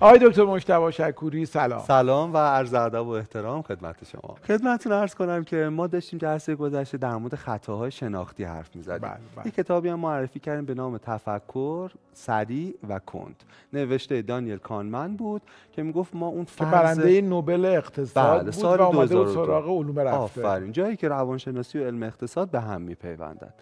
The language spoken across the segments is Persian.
آقای دکتر مجتبی شکوری سلام. سلام و عرض ادب و احترام خدمت شما. خدمتتون عرض کنم که ما داشتیم جلسه گذشته در مورد خطاهای شناختی حرف می‌زدیم. بله، بله. یک کتابی هم معرفی کردیم به نام تفکر سریع و کند. نوشته دانیل کانمن بود که می‌گفت ما اون فرض برنده نوبل اقتصاد بله، بود سال و آمده بود 2002. سراغ علوم رفته. آفرین. جایی که روانشناسی و علم اقتصاد به هم میپیوندن اه، تو-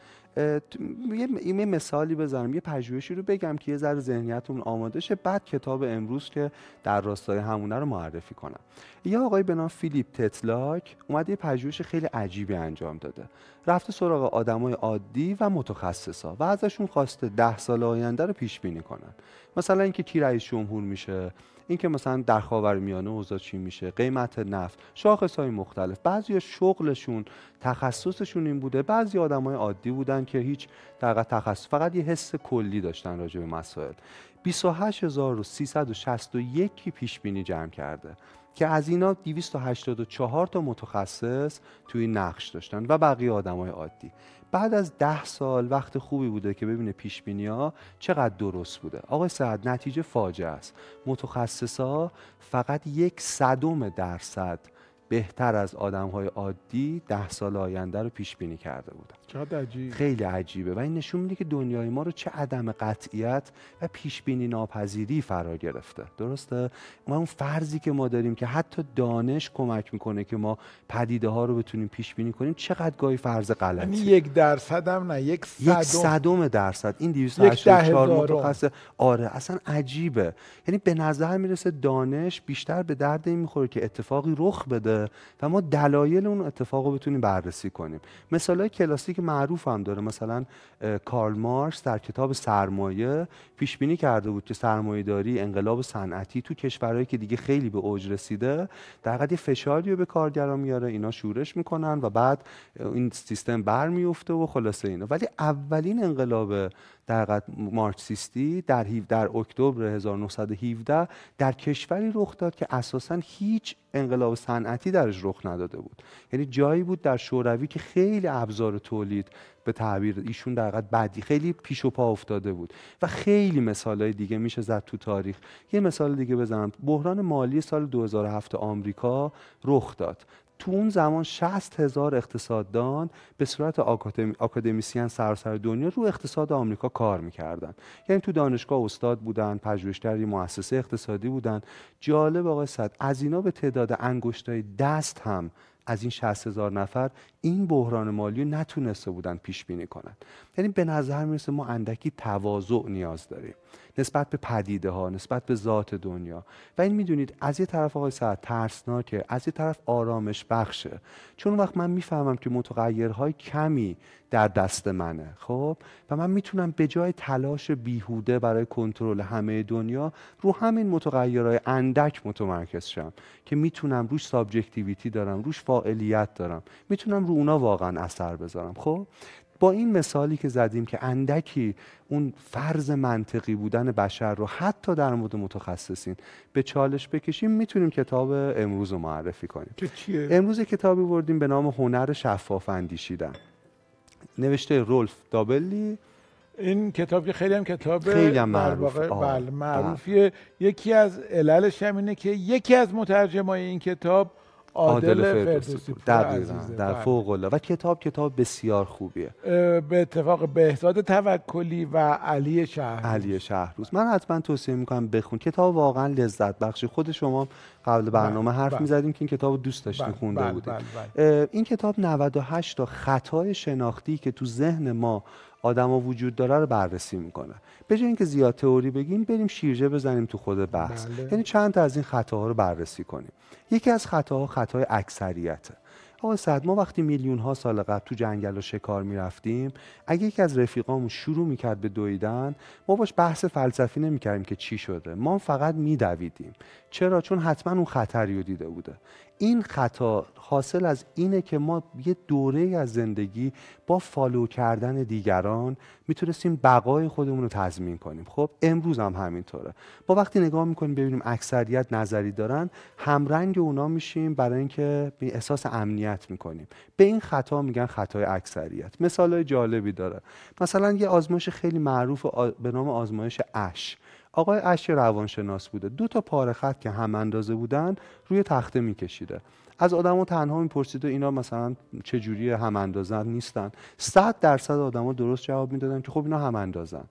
یه مثالی بزنم یه پژوهشی رو بگم که یه ذره ذهنیتمون آماده شه. بعد کتاب امروز که در راستای همونه رو معرفی کنم. یه آقای به نام فیلیپ تتلاک اومده یه پژوهش خیلی عجیبی انجام داده. رفته سراغ آدمای عادی و متخصصا و ازشون خواسته ده سال آینده رو پیش بینی کنن. مثلا اینکه کی رئیس جمهور میشه اینکه مثلا در خاورمیانه اوضاع چی میشه قیمت نفت شاخص های مختلف بعضی شغلشون تخصصشون این بوده بعضی آدمای عادی بودن که هیچ در تخصص فقط یه حس کلی داشتن راجع به مسائل. 28361 کی پیش بینی جمع کرده که از اینا 284 تا متخصص توی نقش داشتن و بقیه آدمای عادی. بعد از ده سال وقت خوبی بوده که ببینه پیش ها چقدر درست بوده. آقای سعد نتیجه فاجعه است. متخصصا فقط یک صدم درصد بهتر از آدم های عادی ده سال آینده رو پیش بینی کرده بودن. عجیب. خیلی عجیبه. و این نشون میده که دنیای ما رو چه عدم قطعیت و پیش بینی ناپذیری فرا گرفته. درسته؟ ما اون فرضی که ما داریم که حتی دانش کمک می‌کنه که ما پدیده ها رو بتونیم پیش بینی کنیم چقدر گاهی فرض یعنی غلطی یک درصد هم نه یک یک صدم. صدم درصد. این یک 284 ده متخصص آره اصلا عجیبه. یعنی به نظر می‌رسه دانش بیشتر به درد این می‌خوره که اتفاقی رخ بده و ما دلایل اون اتفاق رو بتونیم بررسی کنیم. مثال های کلاسیک معروف هم داره. مثلا کارل مارکس در کتاب سرمایه پیش بینی کرده بود که سرمایه‌داری انقلاب صنعتی تو کشورهایی که دیگه خیلی به اوج رسیده در یه فشاری رو به کارگران میاره اینا شورش می‌کنن و بعد این سیستم برمیفته و خلاصه اینا. ولی اولین انقلاب در مارکسیستی در در اکتبر 1917 در کشوری رخ داد که اساسا هیچ انقلاب صنعتی درش رخ نداده بود. یعنی جایی بود در شوروی که خیلی ابزار تولید به تعبیر ایشون در حقیقت بعدی خیلی پیش و پا افتاده بود و خیلی مثالهای دیگه میشه زد تو تاریخ. یه مثال دیگه بزنم. بحران مالی سال 2007 آمریکا رخ داد. تو اون زمان 60 هزار اقتصاددان به صورت آکادمی- آکادمیسین سراسر دنیا رو اقتصاد آمریکا کار می‌کردن. یعنی تو دانشگاه استاد بودن پژوهشگر مؤسسه اقتصادی بودن. جالب آقای صد از اینا به تعداد انگشتای دست هم از این 60 هزار نفر این بحران مالی رو نتونسته بودن پیش بینی کنن. یعنی به نظر می‌رسه ما اندکی تواضع نیاز داریم. نسبت به پدیده ها نسبت به ذات دنیا. و این می‌دونید از یه طرف آقای سعد ترسناکه از یه طرف آرامش بخشه. چون وقتی من می‌فهمم که متغیرهای کمی در دست منه خب؟ و من می‌تونم به جای تلاش بیهوده برای کنترل همه دنیا رو همین متغیرهای اندک متمرکز شم که می‌تونم روش subjectivity دارم روش فاعلیت دارم. می‌تونم رو اونا واقعا اثر بذارم خب؟ با این مثالی که زدیم که اندکی اون فرض منطقی بودن بشر رو حتی در مورد متخصصین به چالش بکشیم می‌تونیم کتاب امروز رو معرفی کنیم. چیه؟ امروز کتابی بردیم به نام هنر شفاف اندیشیدن. نوشته رولف دابلی. این کتاب که خیلی هم کتاب خیلی هم. واقع آه، بله. معروفیه. یکی از عللش هم اینه که یکی از مترجمای این کتاب عادل فردوسی دقیقاً عزیزه. در بله. فوق العاده و کتاب کتاب بسیار خوبیه به اتفاق بهزاد توکلی و علی شهر علی شهروز من حتما توصیه می‌کنم بخون کتاب واقعا لذت بخشی خود شما قبل برنامه بله، حرف بله. می‌زدیم که این کتاب دوست داشتین بله، خونده بله، بودیم بله، بله. این کتاب 98 تا خطای شناختی که تو ذهن ما آدما وجود داره رو بررسی می‌کنه. به جای اینکه زیاد تئوری بگیم بریم شیرجه بزنیم تو خود بحث. بله. یعنی چند تا از این خطاها رو بررسی کنیم. یکی از خطاها خطای اکثریته. آقای سعد ما وقتی میلیون ها سال قبل تو جنگل و شکار می‌رفتیم اگه یکی از رفیقامون شروع می‌کرد به دویدن ما باش بحث فلسفی نمی‌کردیم که چی شده. ما فقط میدویدیم. چرا؟ چون حتما اون خطری رو دیده بوده. این خطا حاصل از اینه که ما یه دوره از زندگی با فالو کردن دیگران می‌تونستیم بقای خودمون رو تضمین کنیم. خب امروز هم همینطوره. ما وقتی نگاه می‌کنیم ببینیم اکثریت نظری دارن همرنگ اونا میشیم برای اینکه احساس امنیت می‌کنیم. به این خطا میگن خطای اکثریت. مثال جالبی داره. مثلا یه آزمایش خیلی معروف به نام آزمایش اش. آقای اشی روانشناس بوده. دو تا پاره خط که هم اندازه بودن روی تخته میکشیده. از آدما تنها می‌پرسید و اینا مثلا چه جوری هم اندازن نیستن. 100 درصد آدما درست جواب می‌دادن که خب اینا هم اندازن.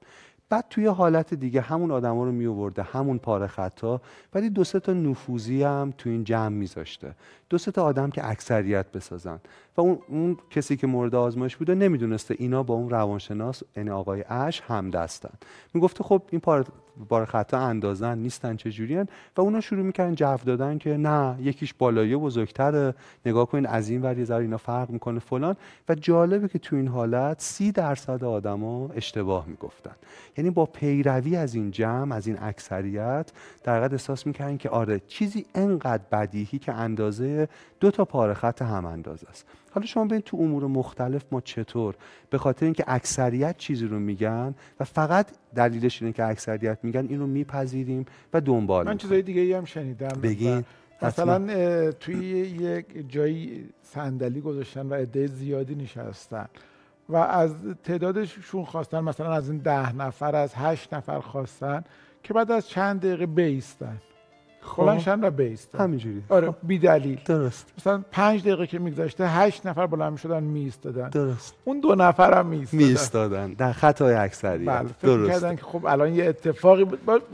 بعد توی حالت دیگه همون آدما رو می آورده همون پاره خطا ولی دو سه تا نفوذی هم تو این جمع میذاشته. دو سه تا آدم که اکثریت بسازن. و اون, اون کسی که مورد آزمایش بوده نمی‌دونسته اینا با اون روانشناس یعنی آقای اش هم دستن. می‌گفته خب این پاره بار خطا اندازن نیستن چجوریان و اونا شروع می‌کنن جو دادن که نه یکیش بالایی بزرگتره نگاه کنین از این ور یه اینا فرق می‌کنه فلان. و جالبه که تو این حالت سی درصد آدما اشتباه می‌گفتن. یعنی با پیروی از این جمع از این اکثریت در حقیقت احساس می‌کنن که آره چیزی انقدر بدیهی که اندازه دو تا پاره خط هم اندازه است. حالا شما ببینید تو امور مختلف ما چطور به خاطر اینکه اکثریت چیزی رو میگن و فقط دلیلش اینه که اکثریت میگن اینو میپذیریم و دنبال من چیزای دیگه ای هم شنیدم. بگین. مثلا توی یک جایی صندلی گذاشتن و عده زیادی نشستن و از تعدادشون خواستن مثلا از این ده نفر از هشت نفر خواستن که بعد از چند دقیقه بیستن. خب. و بیستن همینجوری. آره خب. بی دلیل درست. مثلا پنج دقیقه که میگذشته هشت نفر بلند شدن میستادن درست. اون دو نفر هم میستادن میستادن در خطای اکثریت. بله درست کردن که خب الان یه اتفاقی ب...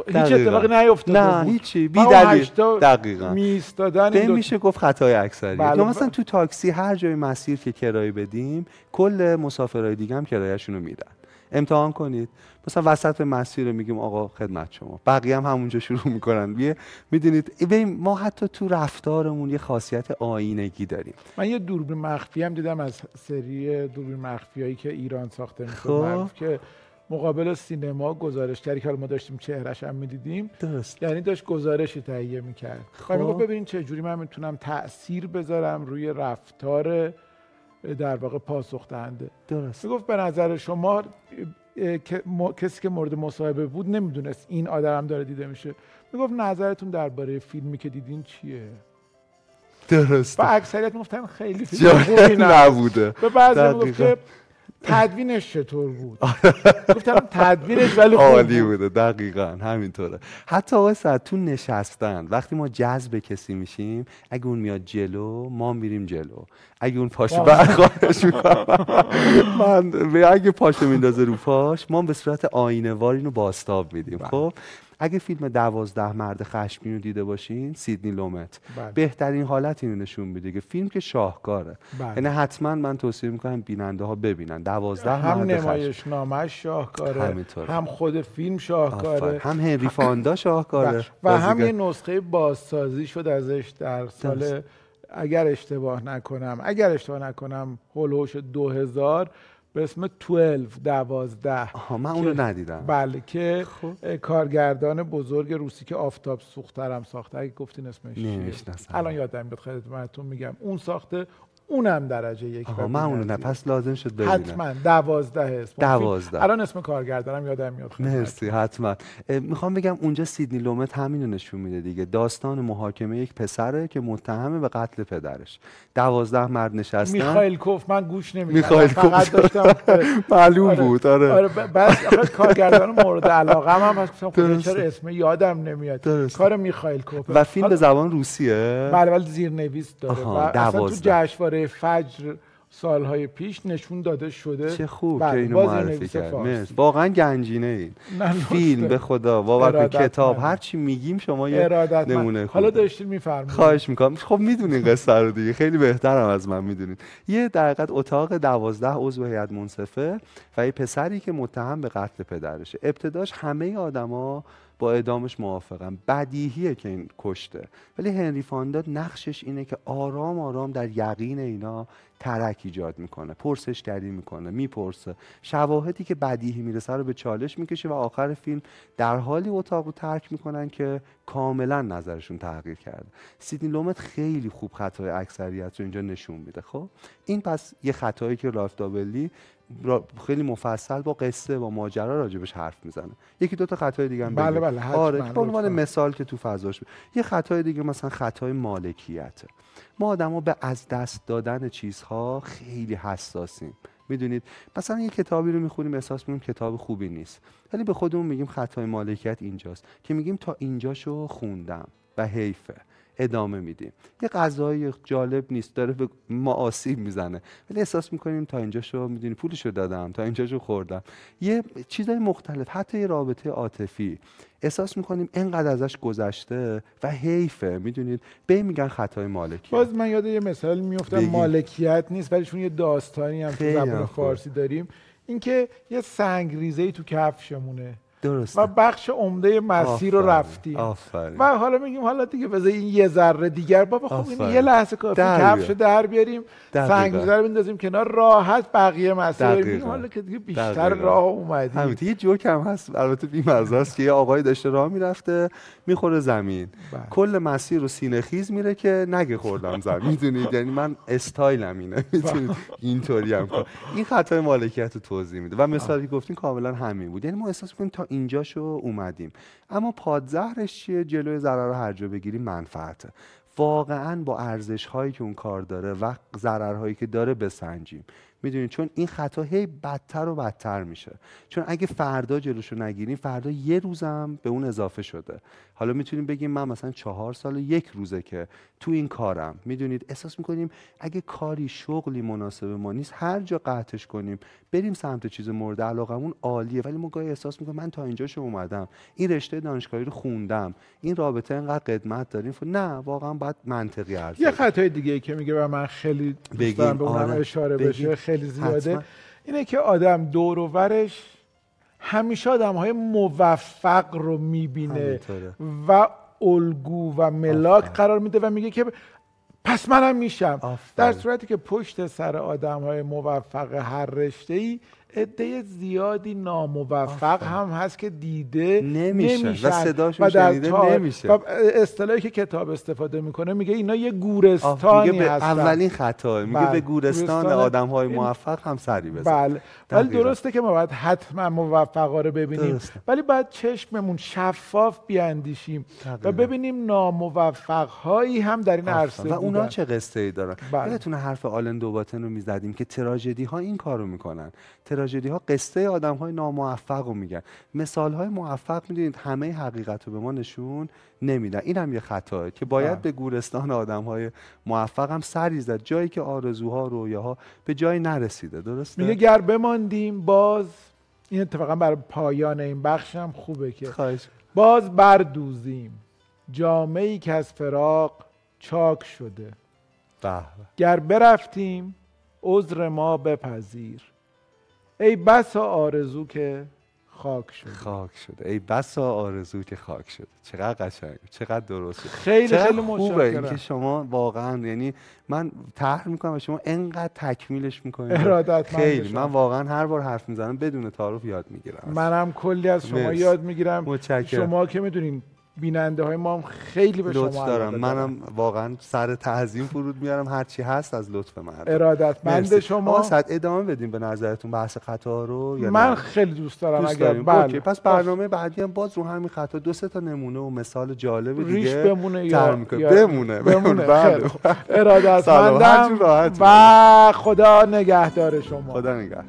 هیچ اتفاقی نیفتاده نه بود. هیچی. بی دلیل دقیقا. میستادن این میشه گفت خطای اکثریت. بله. یا مثلا تو تاکسی هر جای مسیر که کرایه بدیم کل مسافرای دیگه هم کرایه‌شون رو میدن. امتحان کنید. مثلا وسط مسیر رو میگیم آقا خدمت شما. بقیه هم همونجا شروع می‌کنن. بیه می‌دونید ما حتی تو رفتارمون یه خاصیت آینگی داریم. من یه دوربین مخفی هم دیدم از سری دوربین مخفی هایی که ایران ساخته میشه خب. که مقابل سینما گزارشگری که ما داشتیم چهرش هم می‌دیدیم درست. یعنی داشت گزارشی تهیه می‌کرد. خب. می‌گفت ببینید چه جوری من می‌تونم تاثیر بذارم روی رفتار در واقع پاسخ دهنده. درست. می‌گفت به نظر شما کسی که مورد مصاحبه بود نمی‌دونست این آدم داره دیده میشه. می‌گفت نظرتون درباره فیلمی که دیدین چیه؟ درست و اکثریت می‌گفتن خیلی فیلم خوبی نبوده. به بعضی می‌گفت که تدوینش چطور بود؟ گفتم تدوینش ولی خوب عالی بوده دقیقا همینطوره. حتی آقای سعد تو نشستن وقتی ما جذب کسی میشیم اگه اون میاد جلو ما میریم جلو. اگه اون پاشو برخواهش من اگه پاشو میندازه رو پاش ما به صورت آینه وار اینو باستاب میدیم. خب؟ اگه فیلم دوازده مرد خشمگین رو دیده باشین سیدنی لومت. بله. بهترین حالت اینو نشون میده که فیلم که شاهکاره. بله. یعنی حتما من توصیه می‌کنم بیننده ها ببینن. دوازده هم نمایش نامش شاهکاره هم خود فیلم شاهکاره. هم هنری فاندا شاهکاره. بله. و هم یه نسخه بازسازی شد ازش در سال اگر اشتباه نکنم اگر اشتباه نکنم هولوش 2000 به اسم 12 دوازده. من اونو ندیدم. بله که خب. کارگردان بزرگ روسی که آفتاب سوخترم ساخته. اگه گفتین اسمش الان یادم میاد خدمتتون میگم. اون ساخته اونم درجه یک آها من اونو نه پس لازم شد ببینم. حتما. دوازده اسم. دوازده. الان اسم کارگردانم یادم میاد. مرسی حتما. می‌خوام بگم اونجا سیدنی لومت همینو نشون میده دیگه. داستان محاکمه یک پسره که متهمه به قتل پدرش. دوازده مرد نشستن. میخائیل کوف من گوش نمیدم میخائیل کوف. داشتم معلوم آره. بود. آره. آره بعد کارگردان مورد علاقه هم هست. خب چرا اسم یادم نمیاد. کار میخائیل کوف و فیلم به زبان روسیه. بله ولی زیرنویس داره. و اصلا تو جشنواره فجر سالهای پیش نشون داده شده. چه خوب که اینو معرفی کرد. واقعا گنجینه این فیلم به خدا. باور کتاب هر چی میگیم شما یه نمونه خوب. حالا داشتید میفرمایید. خواهش می‌کنم. خب می‌دونین قصه رو دیگه. خیلی بهترم از من می‌دونین. یه در اتاق دوازده عضو هیئت منصفه و یه پسری که متهم به قتل پدرشه. ابتداش همه آدما با اعدامش موافقم. بدیهیه که این کشته. ولی هنری فاندا نقشش اینه که آرام آرام در یقین اینا ترک ایجاد می‌کنه. پرسشگری می‌کنه می‌پرسه. شواهدی که بدیهی می‌رسه رو به چالش می‌کشه و آخر فیلم در حالی اتاق رو ترک می‌کنن که کاملا نظرشون تغییر کرده. سیدنی لومت خیلی خوب خطای اکثریت رو اینجا نشون میده خب؟ این پس یه خطایی که رالف دابلی خیلی مفصل با قصه با ماجرا راجبش حرف می‌زنه. یکی دو تا خطای دیگه هم بله بله آره به عنوان مثال که تو فضاش یه خطای دیگه مثلا خطای مالکیته. ما آدما به از دست دادن چیزها خیلی حساسیم. می‌دونید؟ مثلا یه کتابی رو می‌خونیم احساس می‌کنیم کتاب خوبی نیست. ولی به خودمون میگیم خطای مالکیت اینجاست. که میگیم تا اینجاشو خوندم. و حیفه. ادامه میدیم. یه غذای جالب نیست داره به ما آسیب می‌زنه. ولی احساس می‌کنیم تا اینجاشو می‌دونی پولشو دادم تا اینجاشو خوردم. یه چیزای مختلف حتی یه رابطه عاطفی. احساس می‌کنیم انقدر ازش گذشته و حیفه می‌دونید؟ به میگن خطای مالکیت. باز من یاد یه مثال میفتم. مالکیت نیست ولی چون یه داستانی هم تو زبان. فارسی داریم. اینکه یه سنگ ریزه تو کفشمونه. درسته. و بخش عمده مسیر رو رفتیم. آفرین. و حالا میگیم حالا دیگه بذار این یه ذره دیگر. بابا خب این. یه لحظه کافی کفش. در بیاریم. سنگ رو بندازیم کنار راحت بقیه مسیر حالا که دیگه بیشتر دقیقاً. راه اومدیم. همین یه جوک هم هست. البته بی‌مزه است که یه آقای داشته راه می‌رفته می‌خوره زمین. بله. کل مسیر رو سینه خیز میره که نگه خوردم زمین. می‌دونید؟ یعنی من استایلم اینه. می‌دونید؟ اینطوری هم. این خطای مالکیت رو توضیح میده. و مثالی گفتین کاملا همین بود. یعنی ما احساس کنیم تا اینجاشو اومدیم. اما پادزهرش چیه؟ جلوی ضرر رو هر جا بگیریم منفعته. واقعا با ارزش هایی که اون کار داره و ضررهایی که داره بسنجیم. می‌دونید چون این خطا هی بدتر و بدتر میشه. چون اگه فردا جلوشو نگیریم فردا یه روزم به اون اضافه شده. حالا می‌تونیم بگیم من مثلا چهار سال و یک روزه که تو این کارم. می‌دونید؟ احساس می‌کنیم اگه کاری شغلی مناسب ما نیست هر جا قطعش کنیم بریم سمت چیز مورد علاقمون عالیه. ولی ما گاهی احساس می‌کنیم من تا اینجاشو اومدم. این رشته دانشگاهی رو خوندم. این رابطه انقدر قدمت داریم. نه واقعا باید منطقی ارزش یه خطای دیگه که میگه و من خیلی دوست دارم به اونم آره، اشاره. بشه. خیلی زیاده حتما. اینه که آدم دور و برش همیشه آدم های موفق رو می‌بینه همینطوره. و الگو و ملاک آفرین. قرار میده و میگه که پس منم میشم آفرین. در صورتی که پشت سر آدم های موفق هر رشته ای عده زیادی ناموفق. هم هست که دیده نمیشن و صداشون در شنیده تا- نمیشه. و اصطلاحی که کتاب استفاده می‌کنه میگه اینا یه گورستانی میگه به هستن اولین خطا میگه بله. به گورستان گورستان آدم های موفق هم سری بزن بله ولی. درسته که ما باید حتما موفقا رو ببینیم درسته. ولی باید چشممون شفاف بیاندیشیم و. ببینیم ناموفق هایی هم در این عرصه و اونا. چه قصه ای دارن بله. یادتونه حرف آلن دوباتن رو می‌زدیم که تراژدی ها این کارو می‌کنن تراژدی ها قصه آدم های ناموفق رو میگن. مثال های موفق می‌دونید همه حقیقت رو به ما نشون نمیدن. این هم یه خطاه که باید بله. به گورستان آدم های موفق هم سری زد. جایی که آرزوها رویاها به جایی نرسیده. درسته؟ میگه گر بماندیم باز این اتفاقا برای پایان این بخش هم خوبه که خواهش. باز بردوزیم. جامعه ای که از فراق چاک شده. به به. گر برفتیم عذر ما بپذیر. ای بسا آرزو که خاک شده. خاک شده. ای بسا آرزو که خاک شده. چقدر قشنگ. چقدر درست شد خیلی چقدر خیلی خوبه اینکه شما واقعا یعنی من طرح می‌کنم و شما انقدر تکمیلش می‌کنید. ارادتمند خیلی. شما. من واقعا هر بار حرف می‌زنم بدون تعارف یاد می‌گیرم. منم کلی از شما مرسی. یاد می‌گیرم. شما که می‌دونین بیننده های ما هم خیلی به لطف شما دارم. منم واقعا سر تعظیم فرود میارم. هر چی هست از لطف مردم. ارادتمند. شما. سعد ادامه بدیم به نظرتون بحث خطا رو یا من نه؟ خیلی دوست دارم دوست اگر بله. پس برنامه بعدی هم باز رو همین خطا. دو سه تا نمونه و مثال جالب دیگه ریش بمونه یا. یا بمونه بمونه. بله. ارادتمندم و خدا نگهدار شما. خدا نگهدار.